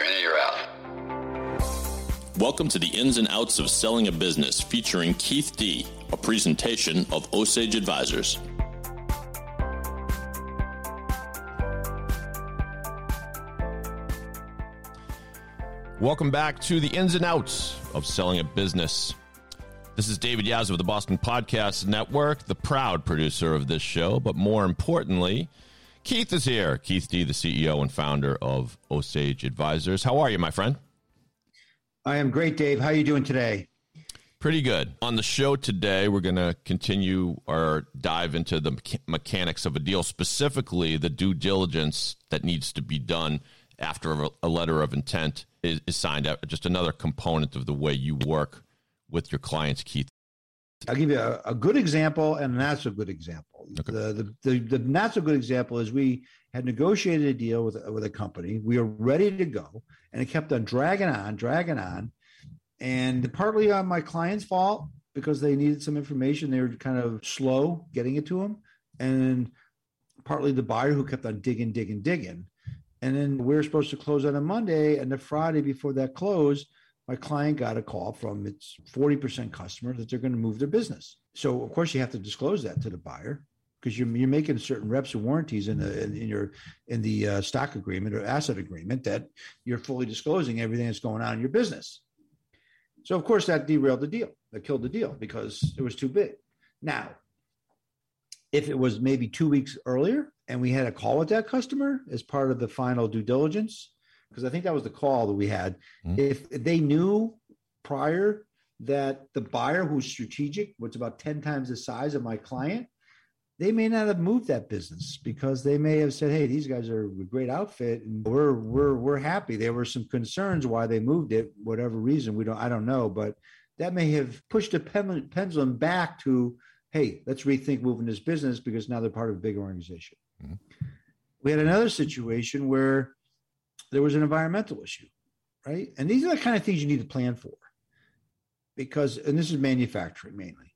you're in or you're out. Welcome to the ins and outs of selling a business featuring Keith Dee, a presentation of Osage Advisors. Welcome back to the ins and outs of selling a business. This is David Yas of the Boston Podcast Network, the proud producer of this show. But more importantly, Keith is here. Keith Dee, the CEO and founder of Osage Advisors. How are you, my friend? I am great, Dave. How are you doing today? Pretty good. On the show today, we're going to continue our dive into the mechanics of a deal, specifically the due diligence that needs to be done after a letter of intent is, is signed out. Just another component of the way you work with your clients, Keith. I'll give you a, a good example and that's a not so good example. Okay. The, the, the, the, not so good example is we had negotiated a deal with, with a company. We were ready to go, and it kept on dragging on, dragging on. And partly on my client's fault because they needed some information. They were kind of slow getting it to them. And partly the buyer who kept on digging, digging, digging. And then we were supposed to close on a Monday. And the Friday before that close, my client got a call from its 40% customer that they're going to move their business. So, of course, you have to disclose that to the buyer because you're, you're making certain reps and warranties in the in, in your in the uh, stock agreement or asset agreement that you're fully disclosing everything that's going on in your business. So, of course, that derailed the deal. That killed the deal because it was too big. Now, if it was maybe two weeks earlier and we had a call with that customer as part of the final due diligence, because I think that was the call that we had. Mm-hmm. If they knew prior that the buyer who's strategic was about 10 times the size of my client, they may not have moved that business because they may have said, "Hey, these guys are a great outfit, and we're we're we're happy." There were some concerns why they moved it, whatever reason we don't I don't know, but that may have pushed the pendulum back to, "Hey, let's rethink moving this business because now they're part of a big organization." Mm-hmm. We had another situation where there was an environmental issue, right? And these are the kind of things you need to plan for, because and this is manufacturing mainly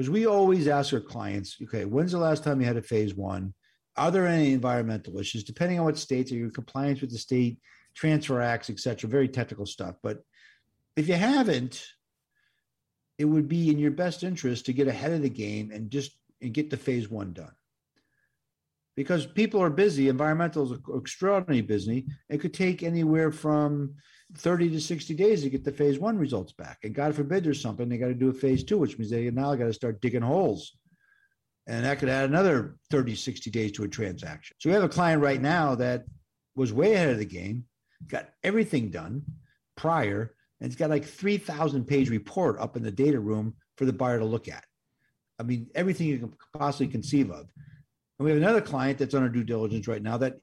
because we always ask our clients, okay, when's the last time you had a phase one? Are there any environmental issues? Depending on what states, are you in compliance with the state transfer acts, et cetera, very technical stuff. But if you haven't, it would be in your best interest to get ahead of the game and just and get the phase one done. Because people are busy, environmental is extraordinarily busy. It could take anywhere from 30 to 60 days to get the phase one results back. And God forbid there's something, they got to do a phase two, which means they now got to start digging holes. And that could add another 30, 60 days to a transaction. So we have a client right now that was way ahead of the game, got everything done prior, and it's got like 3,000 page report up in the data room for the buyer to look at. I mean, everything you can possibly conceive of. And we have another client that's under due diligence right now that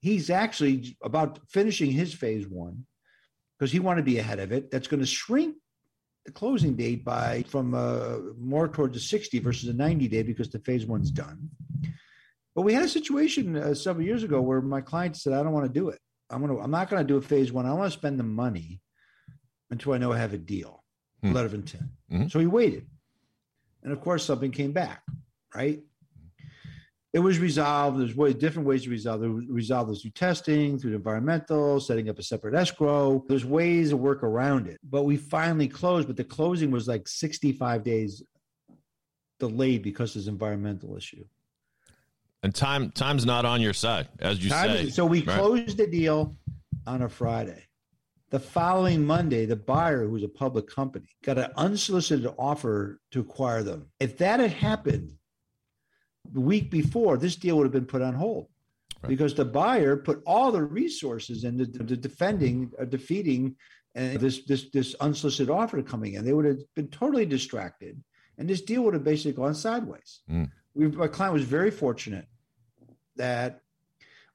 he's actually about finishing his phase one because he wanted to be ahead of it. That's going to shrink the closing date by from uh, more towards a 60 versus a 90 day because the phase one's done. But we had a situation uh, several years ago where my client said, "I don't want to do it. I'm going to. I'm not going to do a phase one. I want to spend the money until I know I have a deal, hmm. letter of intent." Mm-hmm. So he waited, and of course, something came back, right? It was resolved. There's way, different ways to resolve. It resolve this through testing, through environmental, setting up a separate escrow. There's ways to work around it. But we finally closed, but the closing was like 65 days delayed because of this environmental issue. And time time's not on your side, as you time say. Is, so we right? closed the deal on a Friday. The following Monday, the buyer, who's a public company, got an unsolicited offer to acquire them. If that had happened the week before, this deal would have been put on hold right. because the buyer put all the resources into, into defending, uh, defeating uh, this this this unsolicited offer coming in. They would have been totally distracted, and this deal would have basically gone sideways. Mm. We, my client was very fortunate that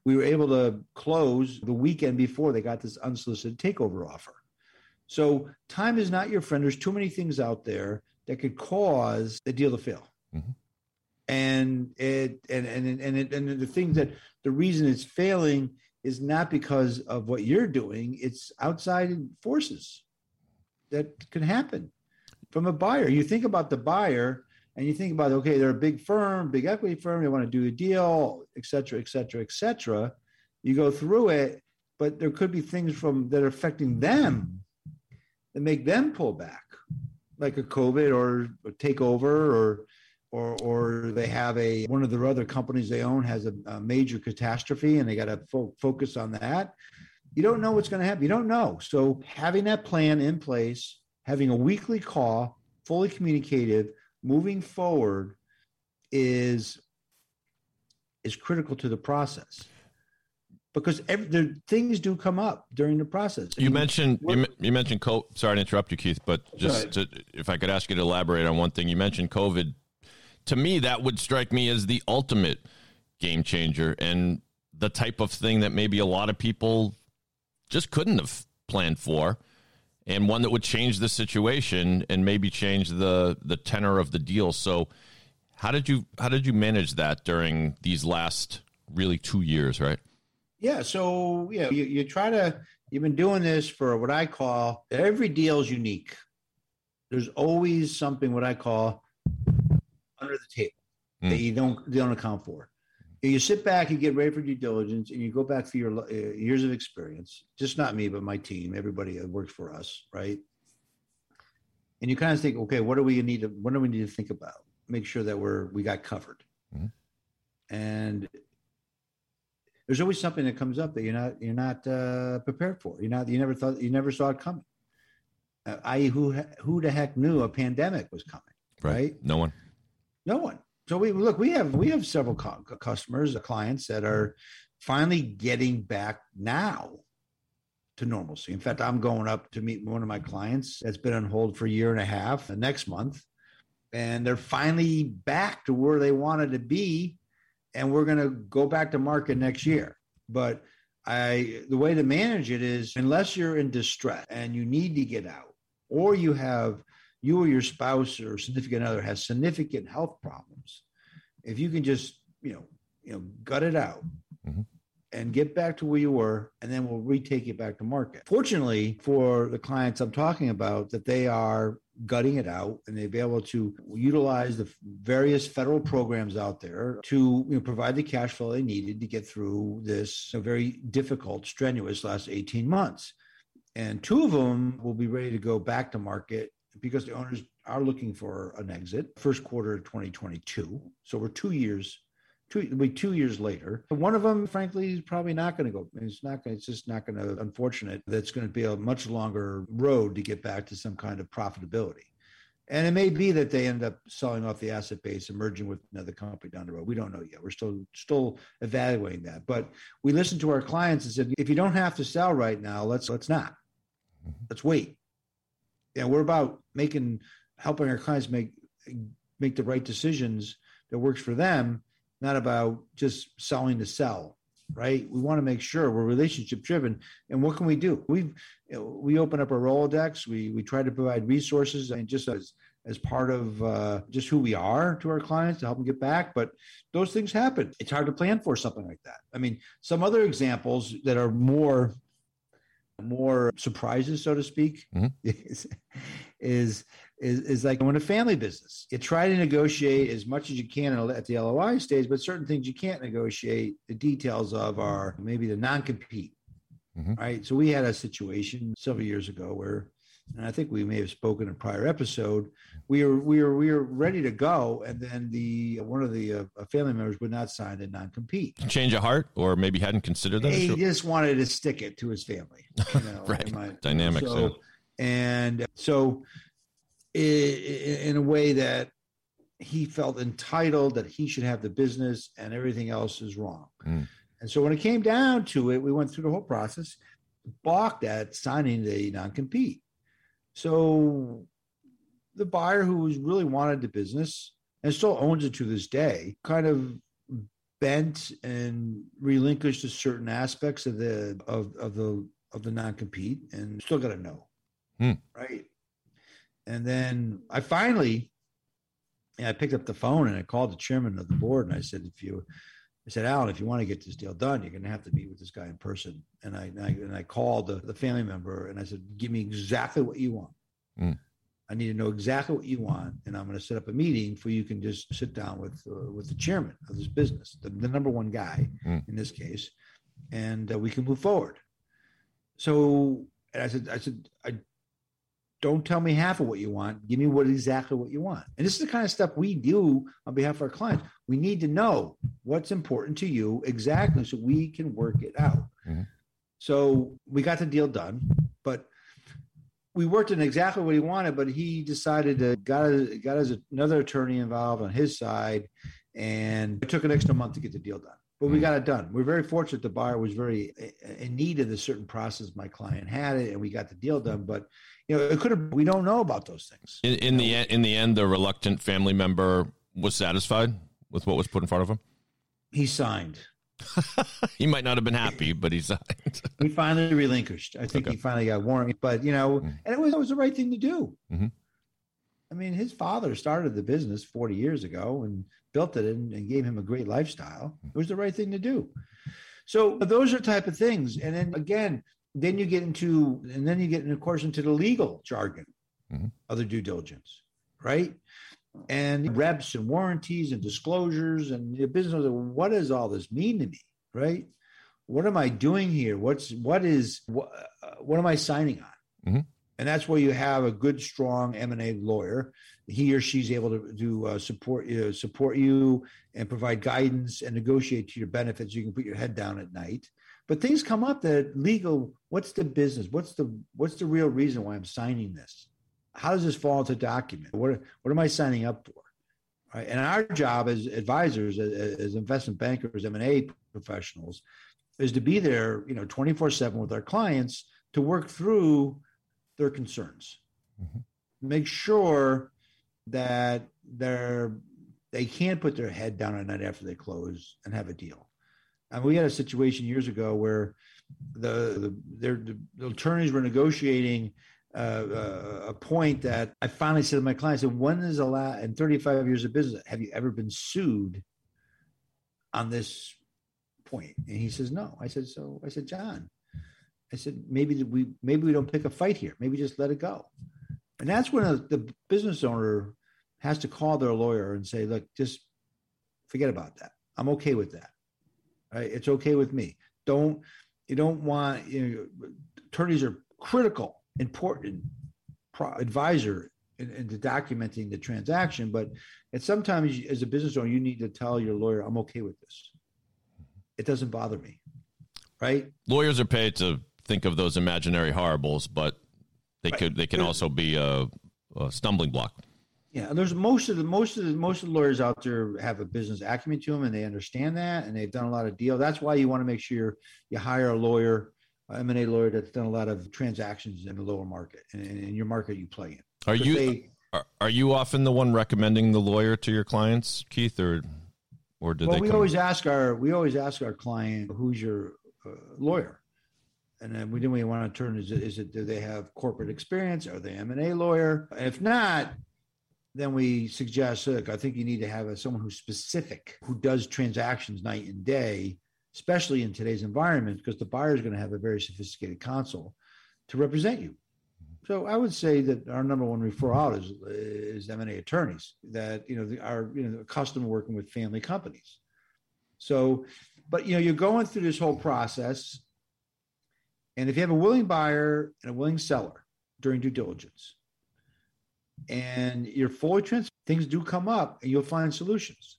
we were able to close the weekend before they got this unsolicited takeover offer. So time is not your friend. There's too many things out there that could cause the deal to fail. Mm-hmm and it and and and, it, and the thing that the reason it's failing is not because of what you're doing it's outside forces that can happen from a buyer. You think about the buyer and you think about okay they're a big firm big equity firm they want to do a deal et cetera et cetera et cetera. You go through it but there could be things from that are affecting them that make them pull back, like a COVID or, or takeover or or or they have a one of their other companies they own has a, a major catastrophe and they got to fo- focus on that. You don't know what's going to happen. You don't know. So having that plan in place, having a weekly call, fully communicative, moving forward is is critical to the process because every, the things do come up during the process. You mentioned you, you, mentioned COVID. Sorry to interrupt you, Keith, but just to, if I could ask you to elaborate on one thing, you mentioned COVID. To me, that would strike me as the ultimate game changer and the type of thing that maybe a lot of people just couldn't have planned for, and one that would change the situation and maybe change the the tenor of the deal. So, how did you how did you manage that during these last really two years? Right. Yeah. So yeah, you, you try to you've been doing this for what I call every deal is unique. There's always something what I call under the table mm. that you don't don't account for. You sit back, you get ready for due diligence, and you go back through your uh, years of experience. Just not me, but my team, everybody that works for us, right? And you kind of think, okay, what do we need to what do we need to think about? Make sure that we're we got covered. Mm. And there's always something that comes up that you're not you're not uh, prepared for. You're not you never thought you never saw it coming. Uh, I who who the heck knew a pandemic was coming? Right. right? No one. No one. So we look. We have we have several co- customers, clients that are finally getting back now to normalcy. In fact, I'm going up to meet one of my clients that's been on hold for a year and a half. The next month, and they're finally back to where they wanted to be and we're going to go back to market next year. But I, the way to manage it is unless you're in distress and you need to get out, or you have you or your spouse or significant other has significant health problems, if you can just you know you know gut it out. Mm-hmm and get back to where you were, and then we'll retake it back to market. Fortunately, for the clients I'm talking about, that they are gutting it out and they've been able to utilize the various federal programs out there to you know, provide the cash flow they needed to get through this very difficult, strenuous last 18 months. And two of them will be ready to go back to market because the owners are looking for an exit first quarter of 2022. So we're two years two it'll be two years later. One of them, frankly, is probably not going to go. It's not going. It's just not going to. Unfortunate. That's going to be a much longer road to get back to some kind of profitability. And it may be that they end up selling off the asset base and merging with another company down the road. We don't know yet. We're still still evaluating that. But we listened to our clients and said, if you don't have to sell right now, let's let's not. Mm-hmm. Let's wait. And we're about making helping our clients make make the right decisions that works for them not about just selling to sell right? We want to make sure we're relationship driven and what can we do? We we open up our rolodex. We we try to provide resources and just as as part of uh, just who we are to our clients to help them get back but those things happen. It's hard to plan for something like that. I mean some other examples that are more more surprises so to speak mm-hmm. is, is is, is like when a family business. You try to negotiate as much as you can at the LOI stage, but certain things you can't negotiate. The details of are maybe the non-compete, mm-hmm. right? So we had a situation several years ago where, and I think we may have spoken in a prior episode. We were we were we were ready to go, and then the one of the uh, family members would not sign a non-compete. Change of heart, or maybe hadn't considered that. He just wanted to stick it to his family. You know, right. My, Dynamics. So, yeah. And so in a way that he felt entitled that he should have the business and everything else is wrong. Mm. And so when it came down to it, we went through the whole process, balked at signing the non compete. So the buyer who was really wanted the business and still owns it to this day kind of bent and relinquished to certain aspects of the of, of the of the non compete and still got to know. Mm. Right. And then I finally, I picked up the phone and I called the chairman of the board and I said, if you, I said, Alan, if you want to get this deal done, you're going to have to meet with this guy in person. And I, and I, and I called the, the, family member and I said, give me exactly what you want. Mm. I need to know exactly what you want, and I'm going to set up a meeting for you can just sit down with uh, with the chairman of this business, the, the number one guy mm. in this case, and uh, we can move forward. So and I said, I said, I don't tell me half of what you want. Give me what exactly what you want. And this is the kind of stuff we do on behalf of our clients. We need to know what's important to you exactly so we can work it out. Mm-hmm. So we got the deal done, but we worked in exactly what he wanted, but he decided to got got his another attorney involved on his side, and it took an extra month to get the deal done. But we mm. got it done. We're very fortunate. The buyer was very in need of the certain process. My client had it, and we got the deal done. But you know, it could have. We don't know about those things. In, in the in the end, the reluctant family member was satisfied with what was put in front of him. He signed. he might not have been happy, but he signed. he finally relinquished. I think okay. he finally got warrant. But you know, mm. and it was it was the right thing to do. Mm-hmm. I mean, his father started the business 40 years ago and built it and, and, gave him a great lifestyle. It was the right thing to do. So those are type of things. And then again, then you get into, and then you get, of course, into the legal jargon mm-hmm. of the due diligence, right? And reps and warranties and disclosures and the business what does all this mean to me, right? What am I doing here? What's what is what, uh, what am I signing on? Mm-hmm and that's where you have a good, strong M and A lawyer. He or she's able to, to uh, support you, support you, and provide guidance and negotiate to your benefits. You can put your head down at night. But things come up that legal. What's the business? What's the what's the real reason why I'm signing this? How does this fall into document? What what am I signing up for? Right? And our job as advisors, as, as investment bankers, M and A professionals, is to be there, you know, twenty four seven with our clients to work through their concerns. Mm-hmm. Make sure that they're they can't put their head down at night after they close and have a deal. And we had a situation years ago where the the, the attorneys were negotiating uh, uh, a point that I finally said to my client, said, when is a last in 35 years of business, have you ever been sued on this point? And he says, no. I said, so I said, John, I said, maybe we maybe we don't pick a fight here. Maybe just let it go. And that's when a, the business owner has to call their lawyer and say, look, just forget about that. I'm okay with that. Right? It's okay with me. Don't you don't want you know attorneys are critical, important pro- advisor into documenting the transaction, but and sometimes as a business owner, you need to tell your lawyer, I'm okay with this. It doesn't bother me. Right? Lawyers are paid to think of those imaginary horribles, but they right. could they can also be a, a, stumbling block. Yeah, there's most of the most of the most of the lawyers out there have a business acumen to them, and they understand that, and they've done a lot of deal. That's why you want to make sure you hire a lawyer, M and A lawyer that's done a lot of transactions in the lower market and in your market you play in. Are you they, are, are you often the one recommending the lawyer to your clients, Keith, or or do well, they? we always ask our we always ask our client who's your uh, lawyer and then we didn't want to turn is it, is it do they have corporate experience are they m&a lawyer if not then we suggest look i think you need to have a, someone who's specific who does transactions night and day especially in today's environment because the buyer is going to have a very sophisticated console to represent you. Mm-hmm. So i would say that our number one referral out is is m&a attorneys that you know are you know accustomed working with family companies. So but you know you're going through this whole process and if you have a willing buyer and a willing seller during due diligence, and you're things do come up and you'll find solutions.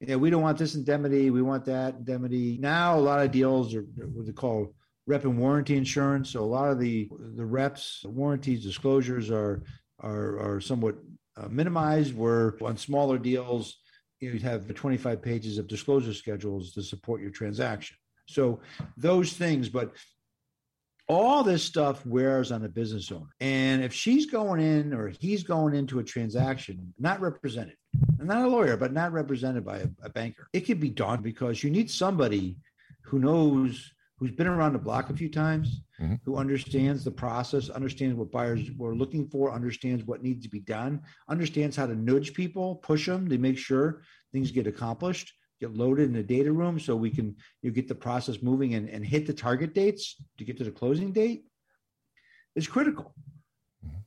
Yeah, we don't want this indemnity, we want that indemnity. Now, a lot of deals are what they call rep and warranty insurance. So a lot of the the reps, the warranties, disclosures are are are somewhat uh, minimized. Where on smaller deals, you have the 25 pages of disclosure schedules to support your transaction. So those things, but all this stuff wears on a business owner. And if she's going in or he's going into a transaction not represented, not a lawyer, but not represented by a, a banker, it could be daunting because you need somebody who knows, who's been around the block a few times, mm-hmm. who understands the process, understands what buyers were looking for, understands what needs to be done, understands how to nudge people, push them to make sure things get accomplished get loaded in the data room so we can you get the process moving and, and hit the target dates to get to the closing date is critical mm-hmm.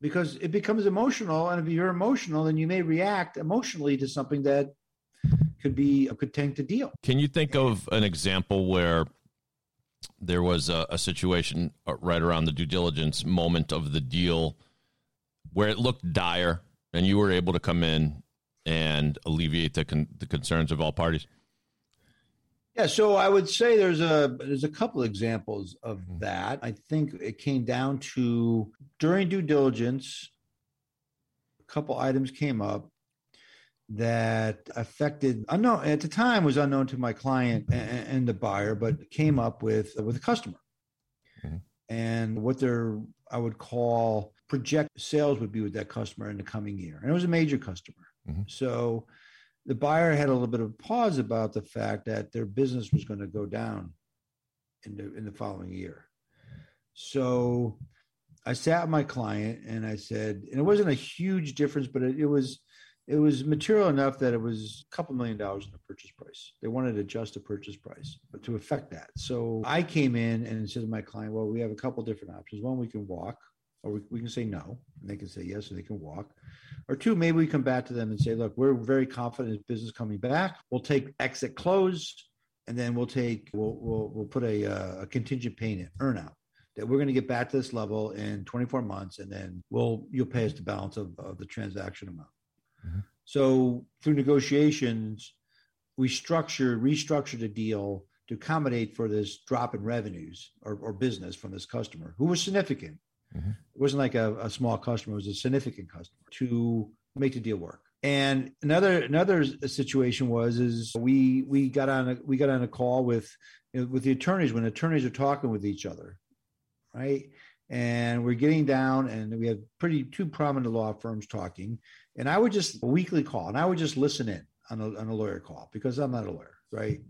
because it becomes emotional and if you're emotional then you may react emotionally to something that could be could tank the deal can you think of an example where there was a, a situation uh, right around the due diligence moment of the deal where it looked dire, and you were able to come in and alleviate the con- the concerns of all parties. Yeah, so I would say there's a there's a couple examples of mm-hmm. that. I think it came down to during due diligence, a couple items came up that affected unknown at the time was unknown to my client and, and the buyer, but came up with with a customer. Mm-hmm. And what their I would call project sales would be with that customer in the coming year. And it was a major customer. Mm-hmm. So the buyer had a little bit of pause about the fact that their business was going to go down in the in the following year. So I sat my client and I said, and it wasn't a huge difference, but it, it was it was material enough that it was a couple million dollars in the purchase price. They wanted to adjust the purchase price to affect that. So I came in and said to my client, well, we have a couple different options. One, we can walk, or we, we can say no, and they can say yes, or they can walk. Or two, maybe we come back to them and say, look, we're very confident in business coming back. We'll take exit close, and then we'll take we'll we'll, we'll put a, uh, a contingent payment earnout that we're going to get back to this level in 24 months, and then we'll you'll pay us the balance of, of the transaction amount. Mm-hmm. So through negotiations, we structured, restructured a deal to accommodate for this drop in revenues or, or business from this customer who was significant. Mm-hmm. It wasn't like a, a, small customer; it was a significant customer to make the deal work. And another another situation was is we we got on a we got on a call with with the attorneys when attorneys are talking with each other, right? And we're getting down, and we have pretty two prominent law firms talking, and I would just a weekly call, and I would just listen in on a, on a lawyer call because I'm not a lawyer, right?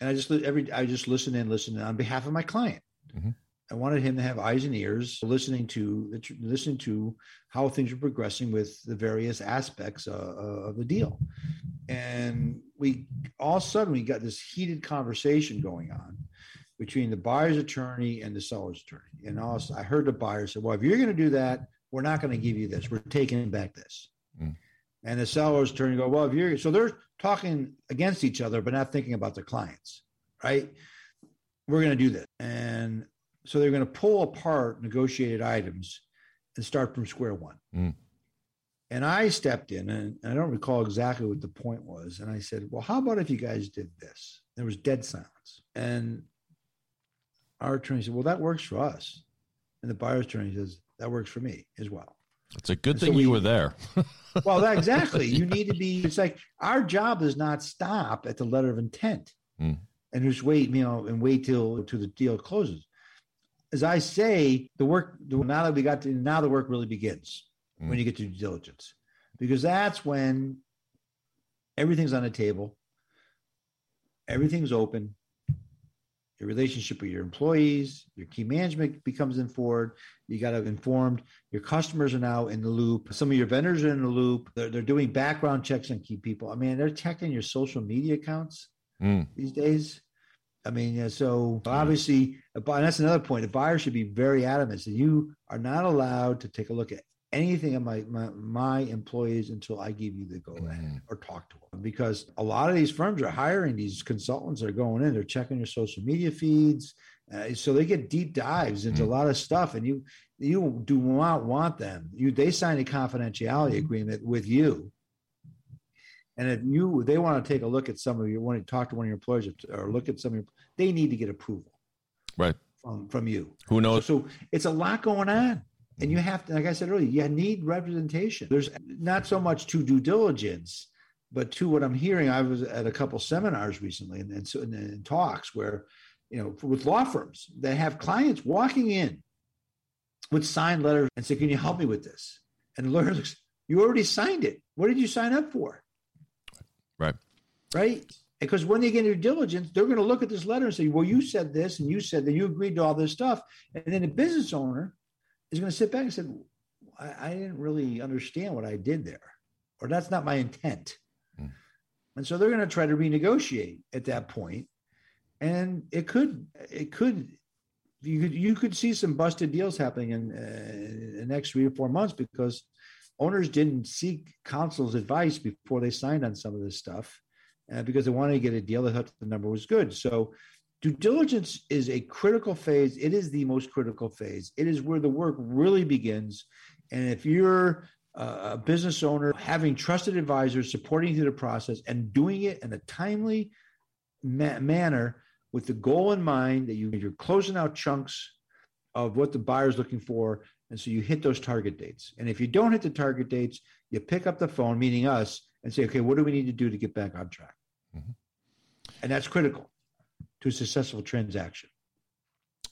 And I just every I just listen in, listen in on behalf of my client. Mm-hmm. I wanted him to have eyes and ears, listening to listening to how things are progressing with the various aspects uh, uh, of the deal. And we all of a sudden we got this heated conversation going on between the buyer's attorney and the seller's attorney. And also, I heard the buyer say, "Well, if you're going to do that, we're not going to give you this. We're taking back this." Mm. And the seller's attorney go, well, if you're so they're talking against each other, but not thinking about their clients, right? We're going to do this. And so they're going to pull apart negotiated items and start from square one. Mm. And I stepped in, and I don't recall exactly what the point was. And I said, Well, how about if you guys did this? There was dead silence. And our attorney said, Well, that works for us. And the buyer's attorney says, That works for me as well. It's a good thing so we, you were there. well, that, exactly. You need to be. It's like our job does not stop at the letter of intent, mm. and just wait, you know, and wait till till the deal closes. As I say, the work now that we got to now the work really begins mm. when you get to due diligence, because that's when everything's on the table, everything's open, your relationship with your employees, your key management becomes informed. You got to informed. Your customers are now in the loop. Some of your vendors are in the loop. They're, they're doing background checks on key people. I mean, they're checking your social media accounts mm. these days. I mean, so obviously, and that's another point. A buyer should be very adamant that you are not allowed to take a look at anything of my, my, my employees until I give you the go ahead mm. or talk to them because a lot of these firms are hiring these consultants that are going in they're checking your social media feeds uh, so they get deep dives into mm. a lot of stuff and you you do not want them you they sign a confidentiality mm. agreement with you and if you they want to take a look at some of your want to talk to one of your employees or look at some of your they need to get approval right from from you who knows so, so it's a lot going on and you have to, like I said earlier, you need representation. There's not so much to due diligence, but to what I'm hearing. I was at a couple seminars recently and, and, so, and, and talks where, you know, with law firms that have clients walking in with signed letters and say, "Can you help me with this?" And the lawyer looks, "You already signed it. What did you sign up for?" Right. Right. Because when they get into diligence, they're going to look at this letter and say, "Well, you said this, and you said that you agreed to all this stuff," and then the business owner is going to sit back and say, I, I, didn't really understand what I did there, or that's not my intent. Mm. And so they're going to try to renegotiate at that point, and it could it could you could you could see some busted deals happening in, uh, in the next three or four months because owners didn't seek counsel's advice before they signed on some of this stuff uh, because they wanted to get a deal. They thought the number was good. So due diligence is a critical phase. It is the most critical phase. It is where the work really begins. And if you're a business owner, having trusted advisors supporting through the process and doing it in a timely ma- manner with the goal in mind that you, you're closing out chunks of what the buyer's looking for. And so you hit those target dates. And if you don't hit the target dates, you pick up the phone, meaning us, and say, okay, what do we need to do to get back on track? Mm-hmm. And that's critical to a successful transaction.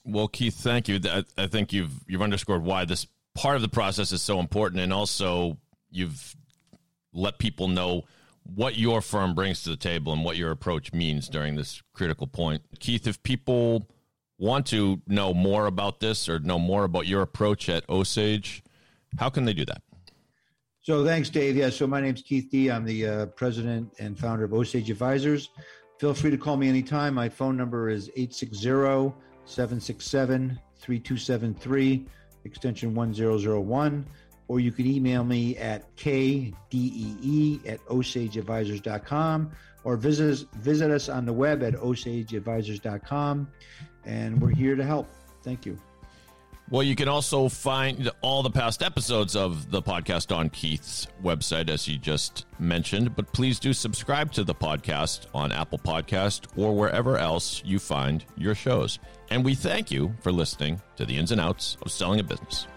Well, Keith, thank you. I think you've you've underscored why this part of the process is so important, and also you've let people know what your firm brings to the table and what your approach means during this critical point. Keith, if people want to know more about this or know more about your approach at Osage, how can they do that? So thanks, Dave. Yeah, so my name's Keith Dee. I'm the uh, president and founder of Osage Advisors. Feel free to call me anytime. My phone number is 860 767 3273, extension 1001. Or you can email me at kdee at osageadvisors.com or visit us, visit us on the web at osageadvisors.com. And we're here to help. Thank you. Well, you can also find all the past episodes of the podcast on Keith's website, as he just mentioned. But please do subscribe to the podcast on Apple Podcast or wherever else you find your shows. And we thank you for listening to the ins and outs of selling a business.